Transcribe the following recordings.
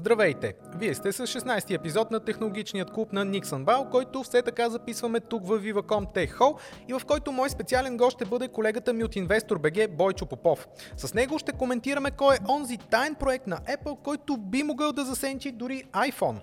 Здравейте! Вие сте с 16-ти епизод на технологичният клуб на Nixon Бал, който все така записваме тук в Viva.com Tech Hall и в който мой специален гост ще бъде колегата ми от Investor BG Бойчо Попов. С него ще коментираме кой е онзи тайн проект на Apple, който би могъл да засенчи дори iPhone.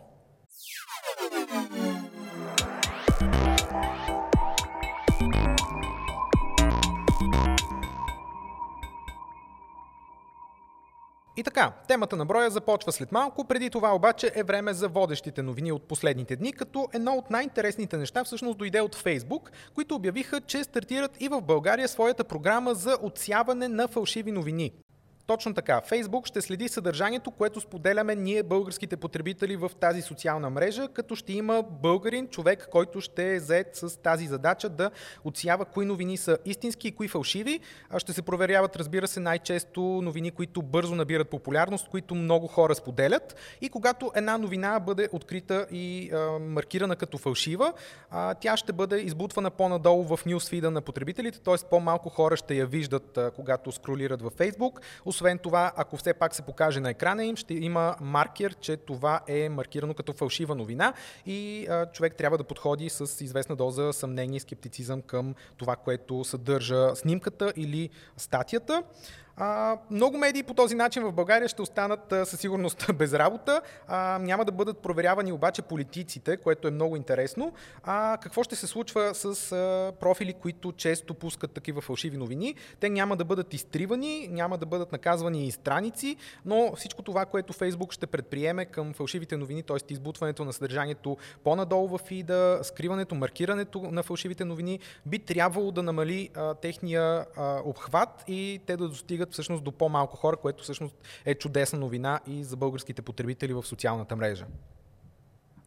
И така, темата на броя започва след малко, преди това обаче е време за водещите новини от последните дни, като едно от най-интересните неща всъщност дойде от Facebook, които обявиха, че стартират и в България своята програма за отсяване на фалшиви новини. Точно така. Фейсбук ще следи съдържанието, което споделяме ние, българските потребители в тази социална мрежа, като ще има българин, човек, който ще е заед с тази задача да отсява кои новини са истински и кои фалшиви. А ще се проверяват, разбира се, най-често новини, които бързо набират популярност, които много хора споделят. И когато една новина бъде открита и а, маркирана като фалшива, а, тя ще бъде избутвана по-надолу в нюсфида на потребителите, т.е. по-малко хора ще я виждат, а, когато скролират във Facebook. Освен това, ако все пак се покаже на екрана им, ще има маркер, че това е маркирано като фалшива новина и а, човек трябва да подходи с известна доза съмнение и скептицизъм към това, което съдържа снимката или статията. А, много медии по този начин в България ще останат а, със сигурност без работа. А, няма да бъдат проверявани обаче политиците, което е много интересно. А какво ще се случва с а, профили, които често пускат такива фалшиви новини? Те няма да бъдат изтривани, няма да бъдат наказвани и страници, но всичко това, което Фейсбук ще предприеме към фалшивите новини, т.е. избутването на съдържанието по-надолу в фида, скриването, маркирането на фалшивите новини, би трябвало да намали а, техния а, обхват и те да достигат достигат всъщност до по-малко хора, което всъщност е чудесна новина и за българските потребители в социалната мрежа.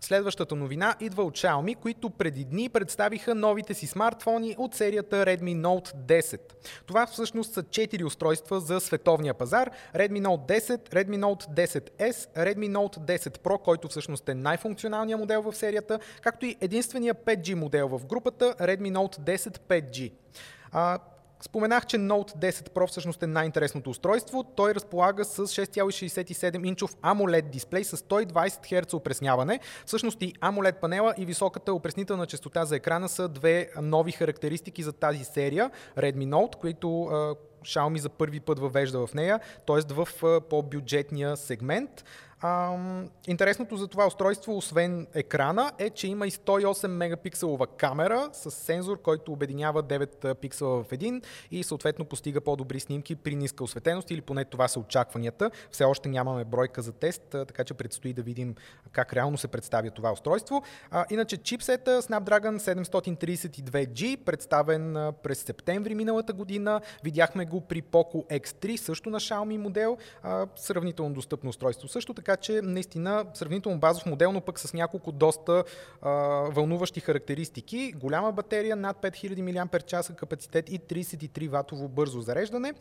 Следващата новина идва от Xiaomi, които преди дни представиха новите си смартфони от серията Redmi Note 10. Това всъщност са 4 устройства за световния пазар. Redmi Note 10, Redmi Note 10S, Redmi Note 10 Pro, който всъщност е най-функционалният модел в серията, както и единствения 5G модел в групата Redmi Note 10 5G. Споменах, че Note 10 Pro всъщност е най-интересното устройство. Той разполага с 6,67 инчов AMOLED дисплей с 120 Hz опресняване. Всъщност и AMOLED панела и високата опреснителна частота за екрана са две нови характеристики за тази серия Redmi Note, които Xiaomi за първи път въвежда в нея, т.е. в по-бюджетния сегмент. А, интересното за това устройство, освен екрана, е, че има и 108 мегапикселова камера с сензор, който обединява 9 пиксела в един и съответно постига по-добри снимки при ниска осветеност или поне това са очакванията. Все още нямаме бройка за тест, така че предстои да видим как реално се представя това устройство. А, иначе чипсета Snapdragon 732G, представен през септември миналата година. Видяхме го при Poco X3, също на Xiaomi модел. А, сравнително достъпно устройство. Също така така че наистина сравнително базов модел, но пък с няколко доста а, вълнуващи характеристики. Голяма батерия, над 5000 мАч капацитет и 33 ватово бързо зареждане.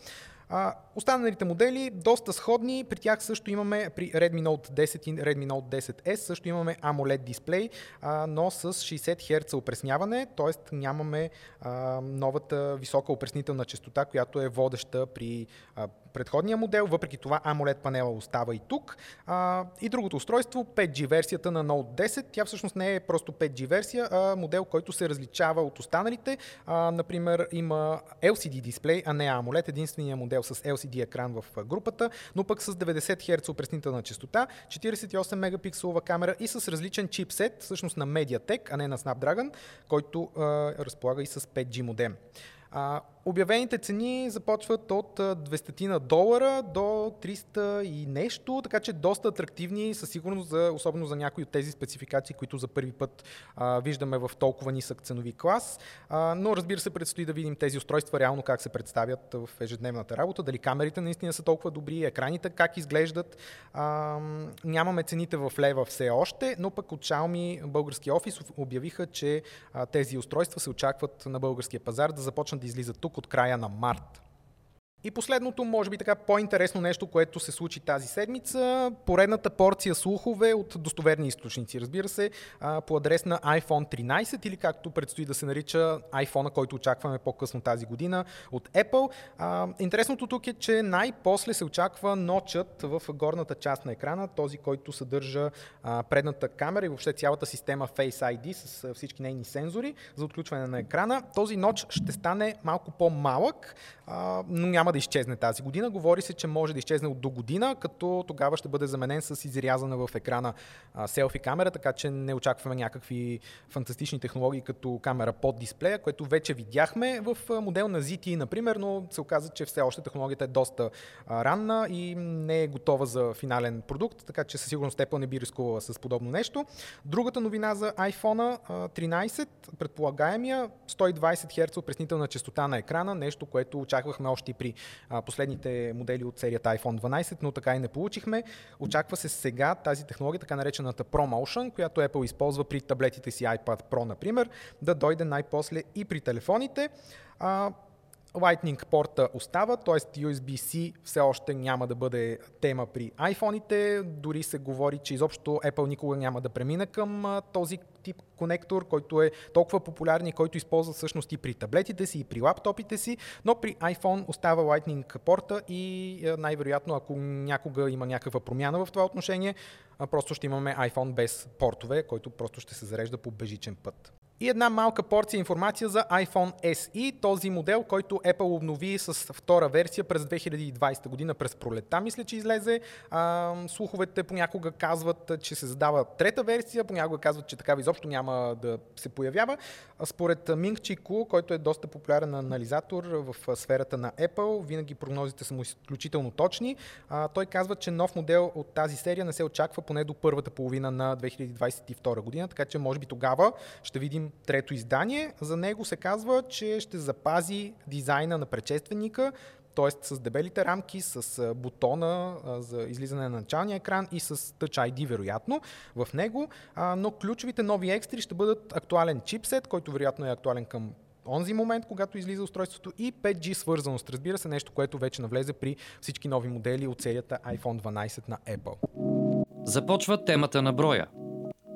Останалите модели доста сходни. При тях също имаме, при Redmi Note 10 и Redmi Note 10S също имаме AMOLED дисплей, а, но с 60 Hz опресняване, т.е. нямаме а, новата висока опреснителна частота, която е водеща при а, предходния модел. Въпреки това AMOLED панела остава и тук. А, и другото устройство, 5G версията на Note 10, тя всъщност не е просто 5G версия, а модел, който се различава от останалите. А, например, има LCD дисплей, а не AMOLED, единствения модел модел с LCD екран в групата, но пък с 90 Hz опреснителна частота, 48 мегапикселова камера и с различен чипсет, всъщност на MediaTek, а не на Snapdragon, който а, разполага и с 5G модем. А, Обявените цени започват от 200 на долара до 300 и нещо, така че доста атрактивни със сигурност, за, особено за някои от тези спецификации, които за първи път а, виждаме в толкова нисък ценови клас. А, но разбира се, предстои да видим тези устройства реално как се представят в ежедневната работа, дали камерите наистина са толкова добри, екраните как изглеждат. А, нямаме цените в лева все още, но пък от Xiaomi български офис обявиха, че а, тези устройства се очакват на българския пазар да започнат да излизат тук от края на март. И последното, може би така по-интересно нещо, което се случи тази седмица, поредната порция слухове от достоверни източници. Разбира се, по адрес на iPhone 13 или както предстои да се нарича iPhone, който очакваме по-късно тази година от Apple. Интересното тук е, че най-после се очаква ночът в горната част на екрана, този, който съдържа предната камера и въобще цялата система Face ID с всички нейни сензори за отключване на екрана. Този ноч ще стане малко по-малък, но няма да изчезне тази година. Говори се, че може да изчезне от до година, като тогава ще бъде заменен с изрязана в екрана селфи камера, така че не очакваме някакви фантастични технологии като камера под дисплея, което вече видяхме в модел на ZTE, например, но се оказа, че все още технологията е доста ранна и не е готова за финален продукт, така че със сигурност Apple не би рискувала с подобно нещо. Другата новина за iPhone 13, предполагаемия 120 Hz опреснителна частота на екрана, нещо, което очаквахме още и при последните модели от серията iPhone 12, но така и не получихме. Очаква се сега тази технология, така наречената ProMotion, която Apple използва при таблетите си iPad Pro, например, да дойде най-после и при телефоните. Lightning порта остава, т.е. USB-C все още няма да бъде тема при iPhone-ите. Дори се говори, че изобщо Apple никога няма да премине към този тип конектор, който е толкова популярен и който използва всъщност и при таблетите си, и при лаптопите си, но при iPhone остава Lightning порта и най-вероятно, ако някога има някаква промяна в това отношение, просто ще имаме iPhone без портове, който просто ще се зарежда по бежичен път. И една малка порция информация за iPhone SE, този модел, който Apple обнови с втора версия през 2020 година, през пролета, мисля, че излезе. А, слуховете понякога казват, че се задава трета версия, понякога казват, че такава изобщо няма да се появява. А според Минг Чику, който е доста популярен анализатор в сферата на Apple, винаги прогнозите са му изключително точни. А, той казва, че нов модел от тази серия не се очаква поне до първата половина на 2022 година, така че може би тогава ще видим трето издание. За него се казва, че ще запази дизайна на предшественика, т.е. с дебелите рамки, с бутона за излизане на началния екран и с Touch ID, вероятно, в него. Но ключовите нови екстри ще бъдат актуален чипсет, който вероятно е актуален към онзи момент, когато излиза устройството и 5G свързаност. Разбира се, нещо, което вече навлезе при всички нови модели от серията iPhone 12 на Apple. Започва темата на броя –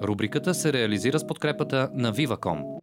Рубриката се реализира с подкрепата на Viva.com.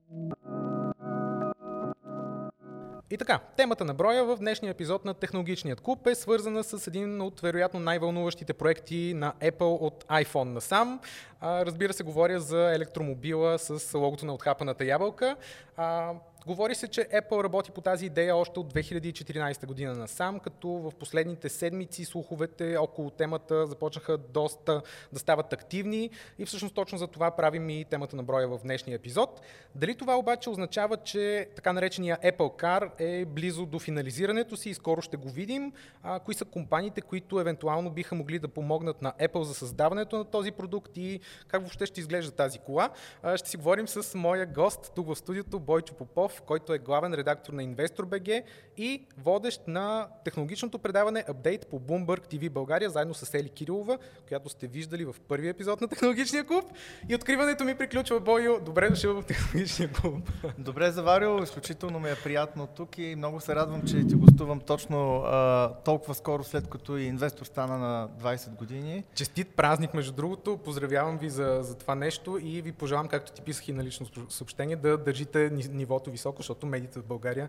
И така, темата на броя в днешния епизод на Технологичният клуб е свързана с един от вероятно най-вълнуващите проекти на Apple от iPhone насам. А, разбира се, говоря за електромобила с логото на отхапаната ябълка. А, Говори се, че Apple работи по тази идея още от 2014 година насам, като в последните седмици слуховете около темата започнаха доста да стават активни и всъщност точно за това правим и темата на броя в днешния епизод. Дали това обаче означава, че така наречения Apple Car е близо до финализирането си и скоро ще го видим? А, кои са компаниите, които евентуално биха могли да помогнат на Apple за създаването на този продукт и как въобще ще изглежда тази кола? А, ще си говорим с моя гост тук в студиото Бойчо Попов, Попов, който е главен редактор на InvestorBG и водещ на технологичното предаване Update по Bloomberg TV България, заедно с Ели Кирилова, която сте виждали в първия епизод на Технологичния клуб. И откриването ми приключва, Бойо. Добре дошъл в Технологичния клуб. Добре заварил, изключително ми е приятно тук и много се радвам, че ти гостувам точно а, толкова скоро, след като и инвестор стана на 20 години. Честит празник, между другото. Поздравявам ви за, за това нещо и ви пожелавам, както ти писах и на лично съобщение, да държите нивото високо, защото медиите в България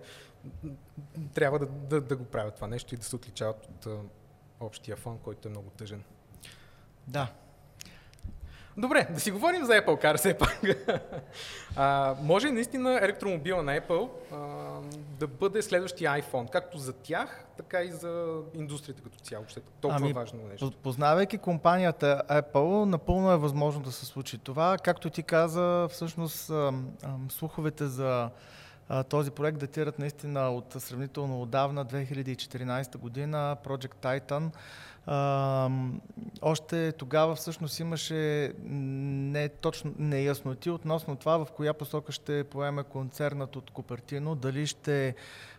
трябва да, да, да го правят това нещо и да се отличават от а, общия фон, който е много тъжен. Да. Добре, да си говорим за Apple Car все пак. а, може наистина електромобила на Apple а, да бъде следващия iPhone, както за тях, така и за индустрията като цяло, ще е толкова ами, важно нещо. Познавайки компанията Apple, напълно е възможно да се случи това. Както ти каза, всъщност слуховете за този проект датират наистина от сравнително отдавна, 2014 година. Project Titan А, още тогава всъщност имаше не точно неясноти относно това в коя посока ще поеме концернът от Купертино, дали ще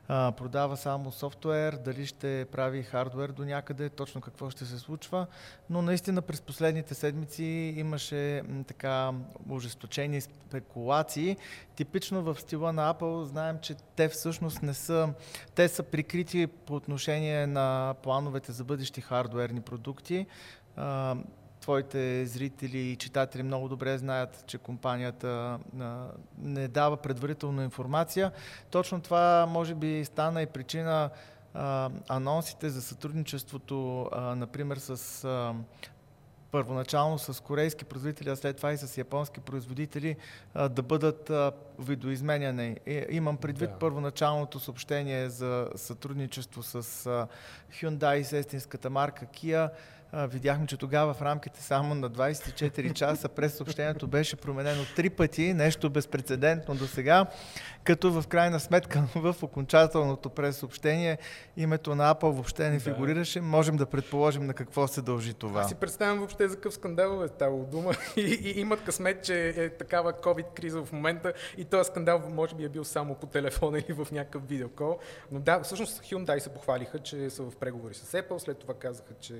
продава само софтуер, дали ще прави хардвер до някъде, точно какво ще се случва. Но наистина през последните седмици имаше така ожесточени спекулации. Типично в стила на Apple знаем, че те всъщност не са, те са прикрити по отношение на плановете за бъдещи хардуерни продукти. Твоите зрители и читатели много добре знаят, че компанията не дава предварителна информация. Точно това може би стана и причина а, анонсите за сътрудничеството, а, например, с а, първоначално с корейски производители, а след това и с японски производители а, да бъдат а, видоизменяни. И, имам предвид Да. първоначалното съобщение за сътрудничество с а, Hyundai, с естинската марка Kia. Видяхме, че тогава в рамките само на 24 часа през съобщението беше променено три пъти, нещо безпредседентно до сега, като в крайна сметка в окончателното през съобщение името на Apple въобще не фигурираше. Можем да предположим на какво се дължи това. Аз си представям въобще за какъв скандал е ставало дума и, и имат късмет, че е такава COVID-криза в момента и този скандал може би е бил само по телефона или в някакъв видеокол. Но да, всъщност Hyundai се похвалиха, че са в преговори с Apple, след това казаха, че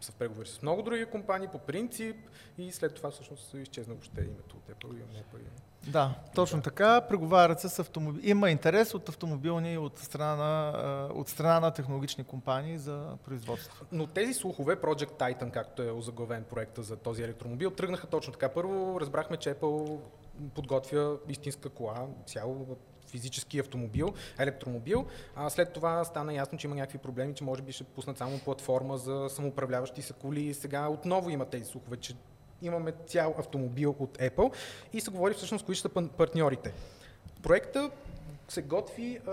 са в преговори с много други компании по принцип и след това всъщност изчезна въобще името от Apple и Apple. Да, точно Да. така. Преговарят се с автомобили. Има интерес от автомобилни и от страна, на, от страна на технологични компании за производство. Но тези слухове, Project Titan, както е озаглавен проекта за този електромобил, тръгнаха точно така. Първо разбрахме, че Apple подготвя истинска кола, цяло физически автомобил, електромобил. А след това стана ясно, че има някакви проблеми, че може би ще пуснат само платформа за самоуправляващи се коли. Сега отново има тези слухове, че имаме цял автомобил от Apple и се говори всъщност кои ще са партньорите. Проекта се готви а,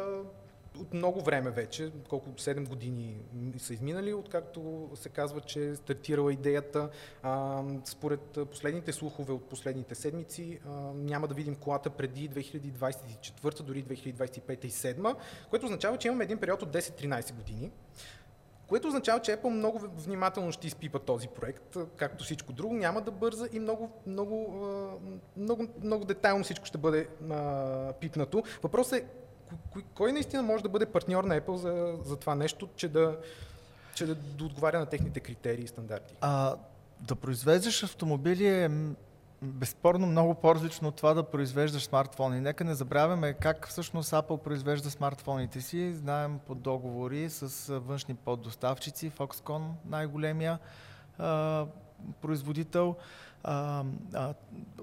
от много време вече, колко 7 години са изминали, откакто се казва, че е стартирала идеята. А, според последните слухове от последните седмици, а, няма да видим колата преди 2024, дори 2025 и 2027, което означава, че имаме един период от 10-13 години. Което означава, че Apple много внимателно ще изпипа този проект, както всичко друго, няма да бърза и много, много, много, много детайлно всичко ще бъде а, пипнато. Въпросът е, кой, наистина може да бъде партньор на Apple за, за това нещо, че да, че да, отговаря на техните критерии и стандарти? А, да произвеждаш автомобили е безспорно много по-различно от това да произвеждаш смартфони. Нека не забравяме как всъщност Apple произвежда смартфоните си. Знаем по договори с външни поддоставчици, Foxconn най-големия а, производител. А, а,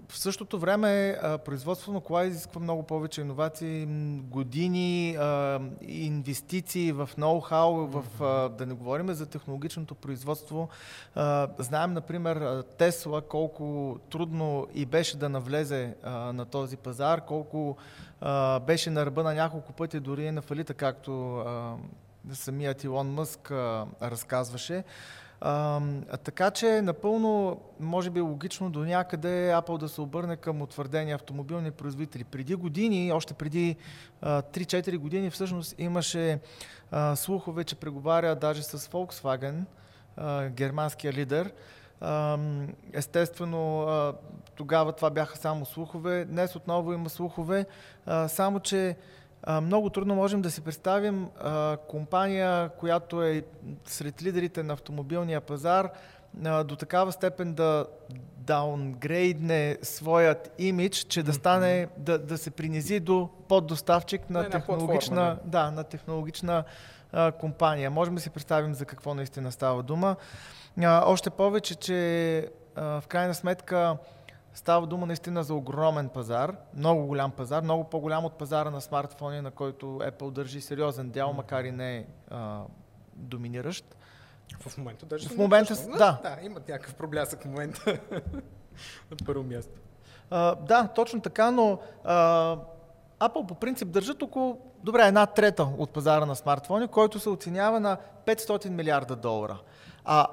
в същото време а, производство на кола изисква много повече иновации, години, а, инвестиции в ноу-хау, в, а, да не говорим за технологичното производство. А, знаем, например, Тесла колко трудно и беше да навлезе а, на този пазар, колко а, беше на ръба на няколко пъти дори на фалита, както а, самият Илон Мъск а, разказваше. А, така че напълно, може би логично до някъде Apple да се обърне към утвърдени автомобилни производители. Преди години, още преди а, 3-4 години всъщност имаше а, слухове, че преговаря даже с Volkswagen, а, германския лидер. Естествено, тогава това бяха само слухове. Днес отново има слухове, само че много трудно можем да си представим а, компания, която е сред лидерите на автомобилния пазар, а, до такава степен да даунгрейдне своят имидж, че да стане, да, да се принизи до поддоставчик На технологична, платформа, да, на технологична а, компания. Можем да си представим за какво наистина става дума. А, още повече, че а, в крайна сметка става дума наистина за огромен пазар, много голям пазар, много по-голям от пазара на смартфони, на който Apple държи сериозен дял, макар и не а, доминиращ. В момента даже В момента да. да. имат някакъв проблясък в момента на първо място. А, да, точно така, но а, Apple по принцип държат около, добре, една трета от пазара на смартфони, който се оценява на 500 милиарда долара. А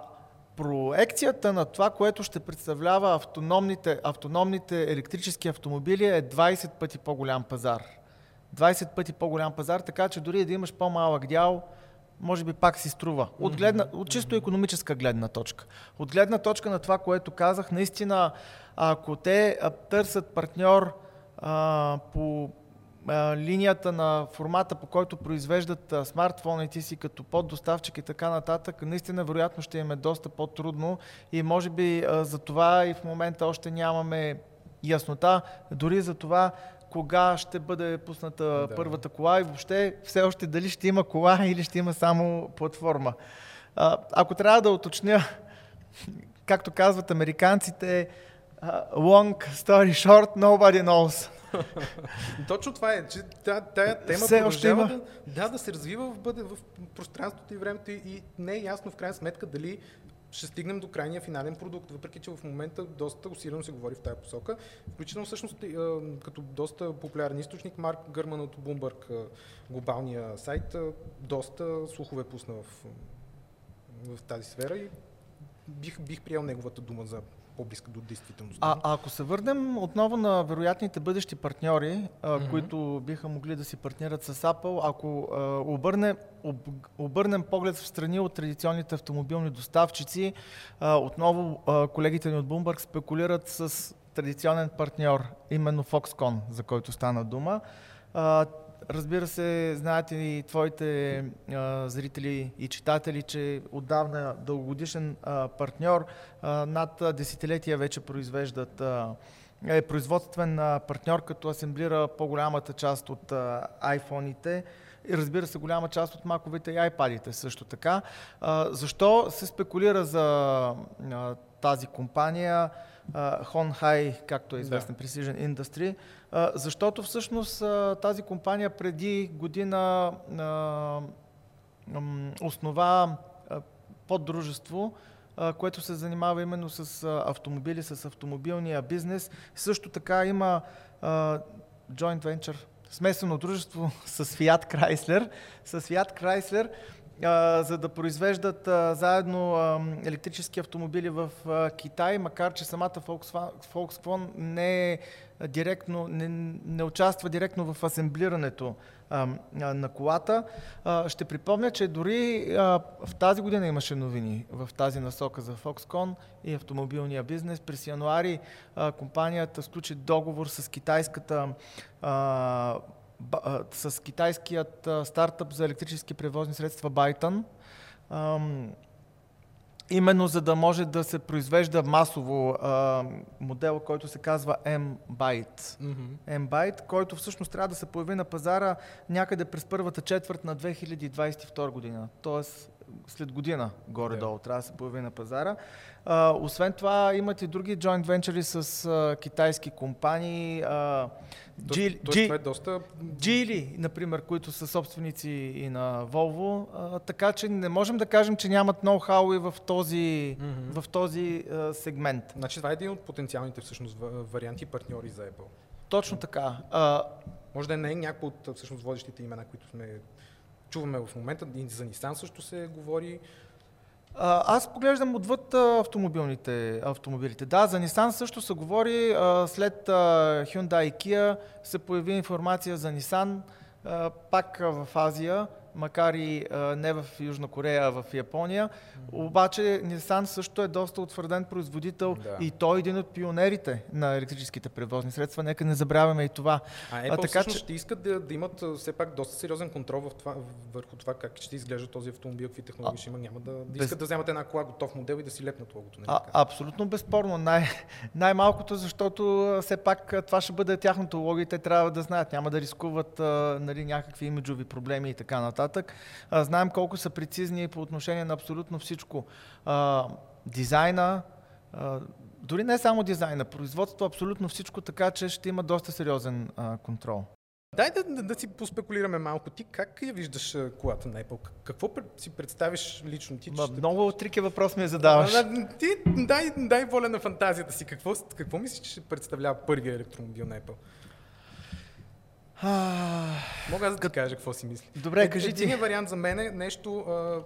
проекцията на това, което ще представлява автономните, автономните електрически автомобили е 20 пъти по-голям пазар. 20 пъти по-голям пазар, така че дори да имаш по-малък дял, може би пак си струва. От, гледна, от чисто економическа гледна точка. От гледна точка на това, което казах, наистина, ако те търсят партньор а, по линията на формата, по който произвеждат смартфоните си като поддоставчик и така нататък, наистина вероятно ще им е доста по-трудно и може би за това и в момента още нямаме яснота, дори за това кога ще бъде пусната Да. първата кола и въобще все още дали ще има кола или ще има само платформа. А, ако трябва да уточня, както казват американците, long story short, nobody knows. Точно това е, че тая, тая тема Все продължава да, да, да се развива в, бъде, в пространството и времето и, и не е ясно в крайна сметка дали ще стигнем до крайния финален продукт, въпреки че в момента доста усилено се говори в тази посока. Включително всъщност а, като доста популярен източник, Марк Гърман от Bloomberg, а, глобалния сайт, а, доста слухове пусна в, в тази сфера и бих, бих приел неговата дума за по-близка до действителността. А, а ако се върнем отново на вероятните бъдещи партньори, а, Мгм. които биха могли да си партнират с Apple, ако а, обърне, об, обърнем поглед в страни от традиционните автомобилни доставчици, а, отново а, колегите ни от Bloomberg спекулират с традиционен партньор, именно Foxconn, за който стана дума. А, Разбира се, знаете и твоите а, зрители и читатели, че отдавна дългогодишен а, партньор, а, над десетилетия вече произвеждат а, е производствен а, партньор, като асемблира по-голямата част от а, iPhone-ите и разбира се голяма част от маковете и iPad-ите също така. А, защо се спекулира за а, тази компания Honhai, както е известен Да. Precision Industry? Защото всъщност тази компания преди година основа поддружество, което се занимава именно с автомобили, с автомобилния бизнес. Също така има joint venture, смесено дружество с Fiat Chrysler, с Fiat Chrysler, за да произвеждат заедно електрически автомобили в Китай, макар че самата Volkswagen, не е директно, не, не участва директно в асемблирането на колата. Ще припомня, че дори в тази година имаше новини в тази насока за Foxconn и автомобилния бизнес. През януари компанията сключи договор с китайската с китайският стартъп за електрически превозни средства. Ам, Именно за да може да се произвежда масово а, модел, който се казва M-Byte. Мгм. M-Byte, който всъщност трябва да се появи на пазара някъде през първата четвърт на 2022 година. Тоест след година горе-долу трябва да се появи на пазара. А, освен това имат и други joint ventures с а, китайски компании. А, То- тоест, Ge- това е доста... Geely, например, които са собственици и на Volvo, а, така че не можем да кажем, че нямат ноу-хау и в този, Мгм. в този а, сегмент. Значи това е един от потенциалните всъщност ва- варианти партньори за Apple. Точно така. А, Може да не е някакво от всъщност водещите имена, които сме чуваме в момента. И за Nissan също се говори. А, аз поглеждам отвъд а, автомобилните, автомобилите. Да, за Nissan също се говори. А, след Hyundai и Kia се появи информация за Nissan, пак в Азия, макар и а, не в Южна Корея, а в Япония. Обаче Nissan също е доста утвърден производител Да. и той е един от пионерите на електрическите превозни средства. Нека не забравяме и това. А Apple А, така всъщност че- ще искат да, да имат все пак доста сериозен контрол в това, върху това как ще изглежда този автомобил, какви технологии ще има. Няма да, да без- искат да вземат една кола готов модел и да си лепнат логото. Нали? А, абсолютно безспорно. Най- най-малкото, защото все пак това ще бъде тяхното лого и те трябва да знаят. Няма да рискуват а, нали, някакви имиджови проблеми и така нататък. А, знаем колко са прецизни по отношение на абсолютно всичко. А, дизайна, а, дори не само дизайна, производство, абсолютно всичко, така че ще има доста сериозен а, контрол. Дай да, да, да си поспекулираме малко. Ти как я виждаш колата на Apple? Как- Какво си представиш лично ти? Ма, ще- много трики въпрос ми задаваш. А, да, Ти дай, дай воля на фантазията си. Какво, какво мислиш, че ще представлява първия електромобил на Apple? Мога аз да ти кажа какво си мисля. Добре, Е- кажи ти. Единият вариант за мен е нещо а,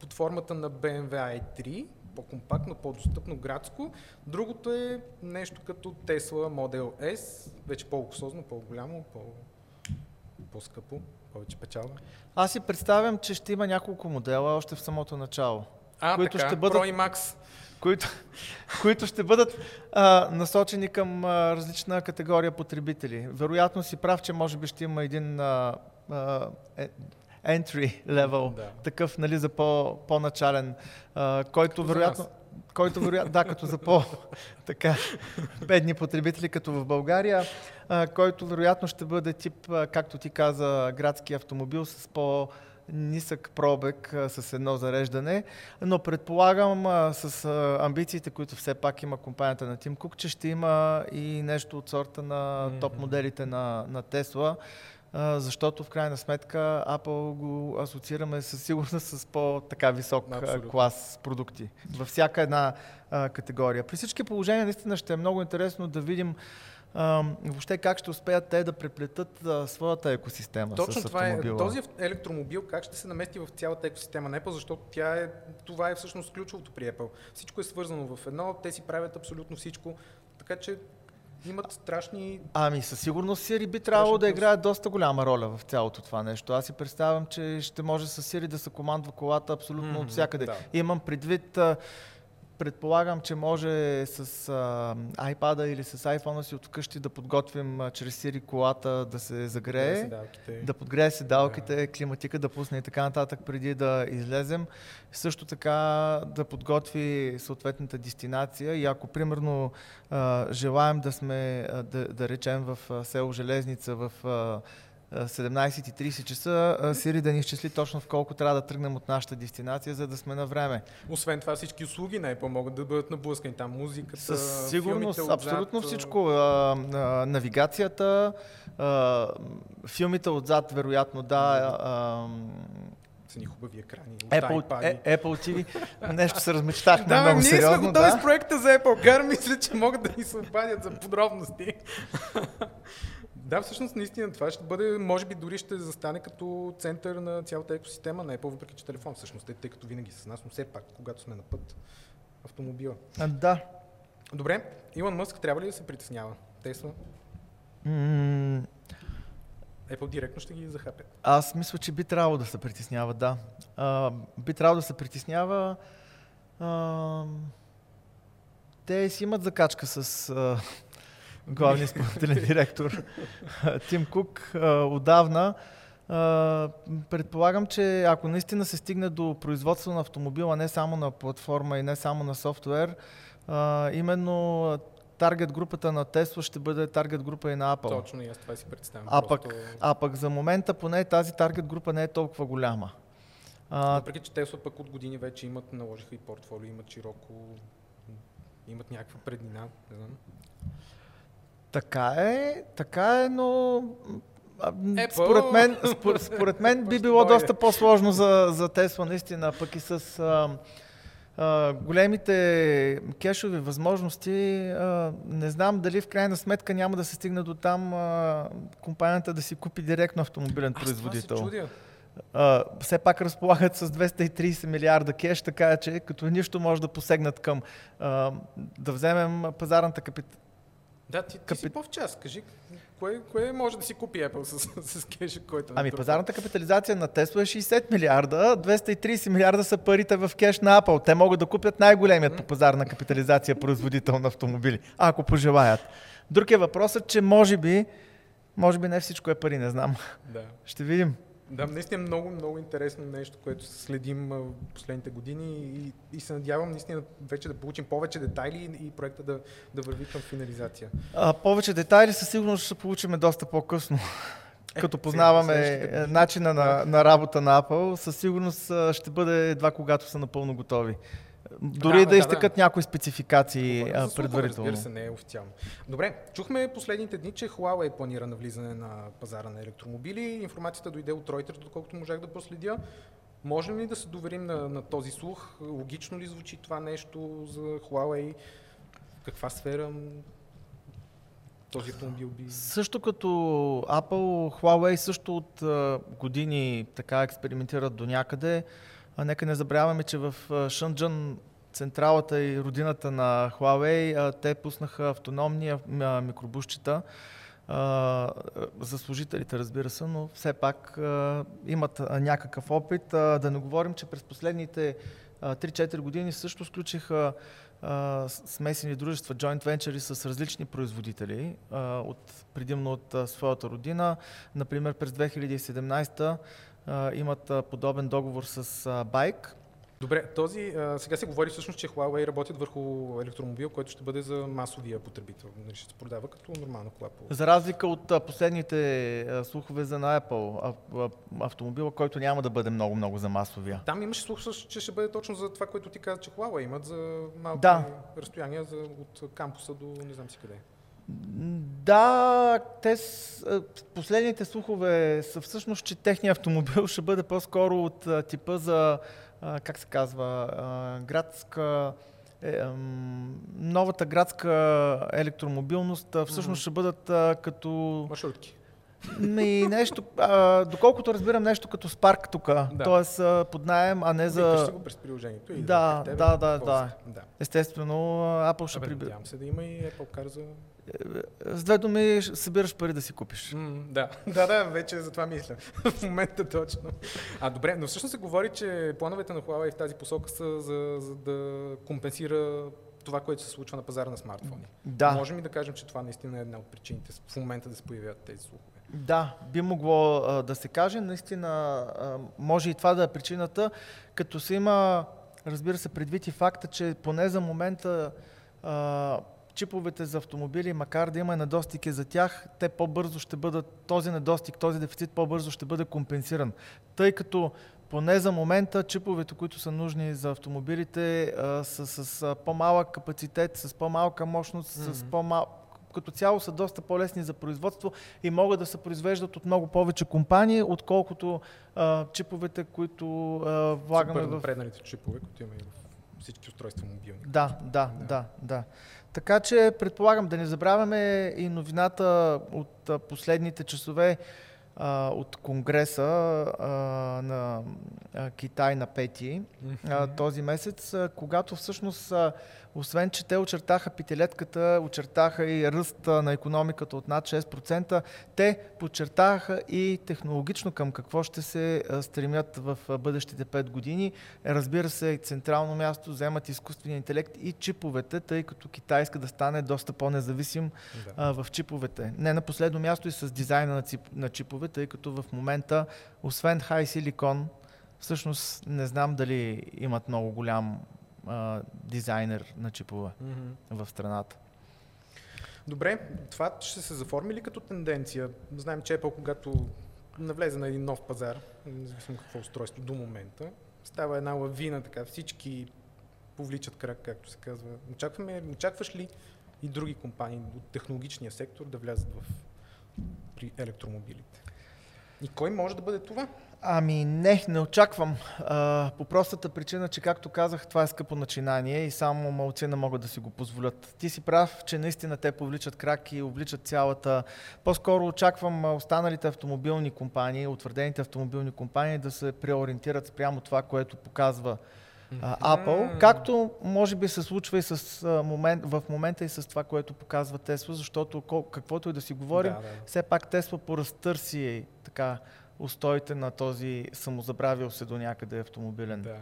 под формата на BMW i3, по-компактно, по-достъпно, градско. Другото е нещо като Tesla Model S, вече по-луксозно, по-голямо, по- по-скъпо. повече печалба. Аз си представям, че ще има няколко модела още в самото начало. А, които така, ще бъдат- Pro Max. които, които ще бъдат а, насочени към а, различна категория потребители. Вероятно си прав, че може би ще има един а, а, е, entry level, Да. такъв нали, за по, по-начален, а, който Като вероятно... Който вероятно, да, като за по така, бедни потребители, като в България, а, който вероятно ще бъде тип, а, както ти каза, градски автомобил с по нисък пробег а, с едно зареждане, но предполагам а, с а, амбициите, които все пак има компанията на Тим Кук, че ще има и нещо от сорта на топ моделите на, на Тесла, а, защото в крайна сметка Apple го асоциираме със сигурност с по-така висок Абсолютно. клас продукти във всяка една а, категория. При всички положения наистина ще е много интересно да видим а, въобще как ще успеят те да преплетат а, своята екосистема Точно с това е. автомобила. Този електромобил как ще се намести в цялата екосистема на Apple, защото тя е, това е всъщност ключовото при Apple. Всичко е свързано в едно, те си правят абсолютно всичко, така че имат страшни... Ами със сигурност Siri би трябвало да играе доста голяма роля в цялото това нещо. Аз си представям, че ще може с Siri да се командва колата абсолютно Мгм, от всякъде. да. Имам предвид, предполагам, че може с а, iPad или с iPhone си от вкъщи да подготвим а, чрез Siri колата да се загрее. седалките. да подгрее седалките, климатика да пусне и така нататък преди да излезем. Също така да подготви съответната дестинация и ако примерно а, желаем да сме, а, да, да речем в село Железница в а, 17.30 часа, Сири да ни изчисли точно в колко трябва да тръгнем от нашата дестинация, за да сме на време. Освен това всички услуги на Apple могат да бъдат наблъскани. Там музиката, Със сигурност, филмите отзад, абсолютно а, всичко. А, а, навигацията, а, филмите отзад, вероятно, да. А, Са ни хубави екрани. Apple, е, Apple TV. Нещо се размечтахме Да, много ние сериозно. сме готови да. с проекта за Apple Car. Мисля, че могат да ни се обадят за подробности. Да, всъщност, наистина, това ще бъде, може би дори ще застане като център на цялата екосистема на Apple, въпреки че телефон всъщност е, тъй като винаги с нас, но все пак, когато сме на път, автомобила. А, Да. Добре, Илон Мъск трябва ли да се притеснява? Тесла, М, Apple директно ще ги захапят. Аз мисля, че би трябвало да се притеснява, да. А, би трябвало да се притеснява. А, те си имат закачка с а, главния изпълнителен директор Тим Кук отдавна. Предполагам, че ако наистина се стигне до производство на автомобила, не само на платформа и не само на софтуер, именно таргет групата на Tesla ще бъде таргет група и на Apple. Точно и аз това си представям. А Просто, пък, а пък за момента поне тази таргет група не е толкова голяма. Въпреки, че Тесла пък от години вече имат, наложиха и портфолио, имат широко, имат някаква преднина, не знам. Така е, така е, но Apple. според мен, спор, според мен би било доста по-сложно за, за Тесла наистина, пък и с а, а, големите кешови възможности. А, не знам дали в крайна сметка няма да се стигне до там а, компанията да си купи директно автомобилен Аз това производител. се чудя. а, все пак разполагат с 230 милиарда кеш, така че като нищо може да посегнат към а, да вземем пазарната капит... Да, ти, ти Капит- си по-в. Кажи, кое, кое може да си купи Apple с, с кеша, който... Ами натрупа? пазарната капитализация на Тесла е 60 милиарда, 230 милиарда са парите в кеш на Apple. Те могат да купят най-големият по пазарна капитализация производител на автомобили, ако пожелаят. Друг е въпросът, че може би, може би не всичко е пари, не знам. Да. Ще видим. Да, наистина много, много интересно нещо, което следим в последните години и, и се надявам наистина вече да получим повече детайли и проекта да, да върви към финализация. А, повече детайли със сигурност ще получим доста по-късно. Като сега, познаваме е, начина на, на работа на Apple, със сигурност ще бъде едва когато са напълно готови. Дори Да, да, да, изтекат да. някои спецификации Говорим за предварително. Разбира се, не е официално. Добре, чухме последните дни, че Huawei планира навлизане на пазара на електромобили. Информацията дойде от Reuters, доколкото можах да проследя. Можем ли да се доверим на, на този слух? Логично ли звучи това нещо за Huawei? В каква сфера този автомобил би... Също като Apple, Huawei също от години така експериментират до някъде. Нека не забравяме, че в Шънджън, централата и родината на Huawei, те пуснаха автономни а, м- а, микробусчета, а, за служителите, разбира се, но все пак имат някакъв опит. Да не говорим, че през последните а, 3-4 години също сключиха смесени дружества, joint ventures с различни производители, от, предимно от своята родина. Например, през 2017 а, имат а, подобен договор с а, Байк, Добре, този, а, сега се говори всъщност, че Huawei работят върху електромобил, който ще бъде за масовия потребител. Нали, ще се продава като нормална кола. За разлика от а, последните а, слухове за на Apple, а, а, автомобила, който няма да бъде много-много за масовия. Там имаше слух, също, че ще бъде точно за това, което ти каза, че Huawei имат за малки Да. разстояния за, от кампуса до не знам си къде. Да, те с, последните слухове са всъщност, че техният автомобил ще бъде по-скоро от а, типа за, а, как се казва, а, градска, е, новата градска електромобилност. Всъщност ще бъдат като Маршрутки. ми, нещо, а, доколкото разбирам, нещо като Spark тук. Да. А, под найем, а не Викаш за... си го през приложението. И Да, тебе, да, да, да. да. Естествено, Apple ще Абе, приби... надявам се да има и Apple Car за... С две думи, събираш пари да си купиш. М, да. да, да, вече за това мисля. в момента точно. А добре, но всъщност се говори, че плановете на Huawei в тази посока са за, за да компенсира това, което се случва на пазара на смартфони. Да. Можем ли да кажем, че това наистина е една от причините в момента да се появяват тези слухове? Да, би могло а, да се каже. Наистина, а, може и това да е причината, като се има, разбира се, предвид и факта, че поне за момента а, чиповете за автомобили, макар да има недостиги за тях, те по-бързо ще бъдат, този недостиг, този дефицит по-бързо ще бъде компенсиран. Тъй като поне за момента чиповете, които са нужни за автомобилите, а, са с а, по-малък капацитет, с по-малка мощност, с Мгм. по-малко като цяло са доста по-лесни за производство и могат да се произвеждат от много повече компании, отколкото а, чиповете, които а, влагаме Супер в... напредналите чипове, които има и в всички устройства мобилни. Да, да, Да. да, да. Така че предполагам да не забравяме и новината от последните часове а, от Конгреса а, на а, Китай на 5 а, този месец, а, когато всъщност, а, освен че те очертаха петилетката, очертаха и ръст а, на економиката от над 6%, те подчертаха и технологично към какво ще се стремят в бъдещите 5 години. Разбира се, и централно място вземат изкуствения интелект и чиповете, тъй като Китай иска да стане доста по-независим Да. а, в чиповете. Не на последно място и с дизайна на, цип, на чипове, тъй като в момента, освен High Silicon, всъщност не знам дали имат много голям а, дизайнер на чипове Мгм. в страната. Добре, това ще се заформи ли като тенденция? Знаем, че Apple, когато навлезе на един нов пазар, независимо какво устройство до момента, става една лавина, така всички повличат крак, както се казва. Очакваме, очакваш ли и други компании от технологичния сектор да влязат в при електромобилите? И кой може да бъде това? Ами не, не очаквам. А, по простата причина, че както казах, това е скъпо начинание и само малцина могат да си го позволят. Ти си прав, че наистина те повличат крак и обличат цялата. По-скоро очаквам останалите автомобилни компании, утвърдените автомобилни компании да се преориентират спрямо това, което показва а, Apple, както може би се случва и с, а, момент, в момента и с това, което показва Tesla, защото кол, каквото и да си говорим, Да, да. все пак Тесла поразтърси така устоите на този самозабравил се до някъде автомобилен да.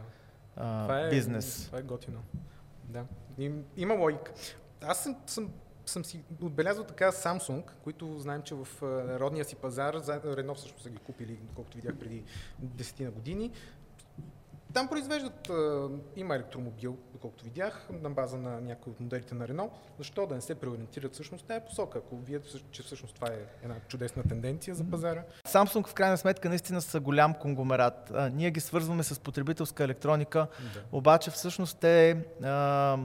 а, Това е, бизнес. Това е готино. Да. Им, има логика. Аз съм, съм, съм си отбелязал така Samsung, които знаем, че в родния си пазар, за- Renault всъщност са ги купили, доколкото видях преди 10 на години. Там произвеждат, има електромобил, доколкото видях, на база на някои от моделите на Renault. Защо да не се преориентират всъщност тази посока, ако вие, че всъщност това е една чудесна тенденция за пазара? Samsung в крайна сметка наистина са голям конгломерат. А, ние ги свързваме с потребителска електроника, Да. обаче всъщност те а,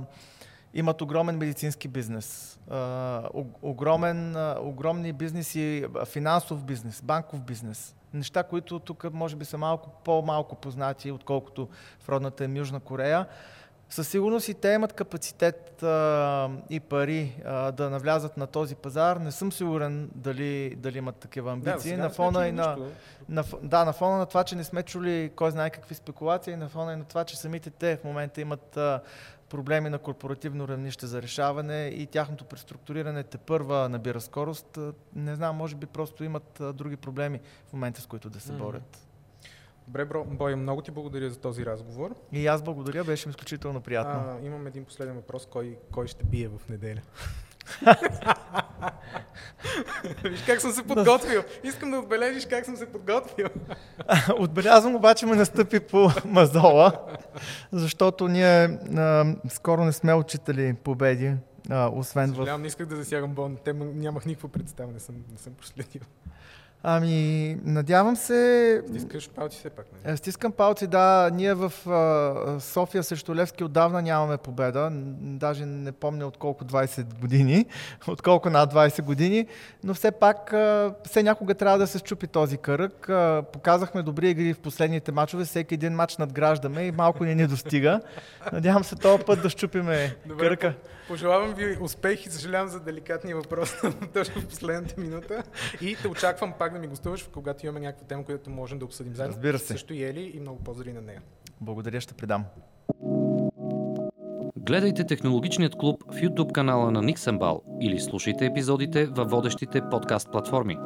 имат огромен медицински бизнес, а, огромен, огромни бизнеси, финансов бизнес, банков бизнес. Неща, които тук може би са малко по-малко познати, отколкото в родната им Южна Корея. Със сигурност и те имат капацитет а, и пари а, да навлязат на този пазар. Не съм сигурен дали, дали имат такива амбиции. Да, на фона и на, на, да, на фона на това, че не сме чули кой знае какви спекулации, на фона и на това, че самите те в момента имат а, проблеми на корпоративно равнище за решаване и тяхното преструктуриране те първа набира скорост. Не знам, може би просто имат а, други проблеми в момента, с които да се борят. Добре, бро, Бой, много ти благодаря за този разговор. И аз благодаря, беше изключително приятно. А, имам един последен въпрос. Кой, кой ще бие в неделя? Виж как съм се подготвил. Искам да отбележиш как съм се подготвил. Отбелязвам, обаче ме настъпи по мазола, защото ние а, скоро не сме учители победи, а, освен Съжалявам, в... не исках да засягам Бон. Те нямах никаква представа, не съм, не съм проследил. Ами, надявам се... Стискаш палци все пак, не? Е, стискам палци, да. Ние в София срещу Левски отдавна нямаме победа. Даже не помня от колко 20 години, от колко над 20 години. Но все пак, все някога трябва да се щупи този кръг. Показахме добри игри в последните матчове. Всеки един матч надграждаме и малко ни не достига. Надявам се този път да щупиме Добре, кръка. Пожелавам ви успех и съжалявам за деликатния въпрос точно в последната минута. И те очаквам пак да ми гостуваш, когато имаме някаква тема, която можем да обсъдим заедно. Разбира се. Също и Ели и много поздрави на нея. Благодаря, ще предам. Гледайте Технологичният клуб в YouTube канала на Никсенбал или слушайте епизодите във водещите подкаст платформи.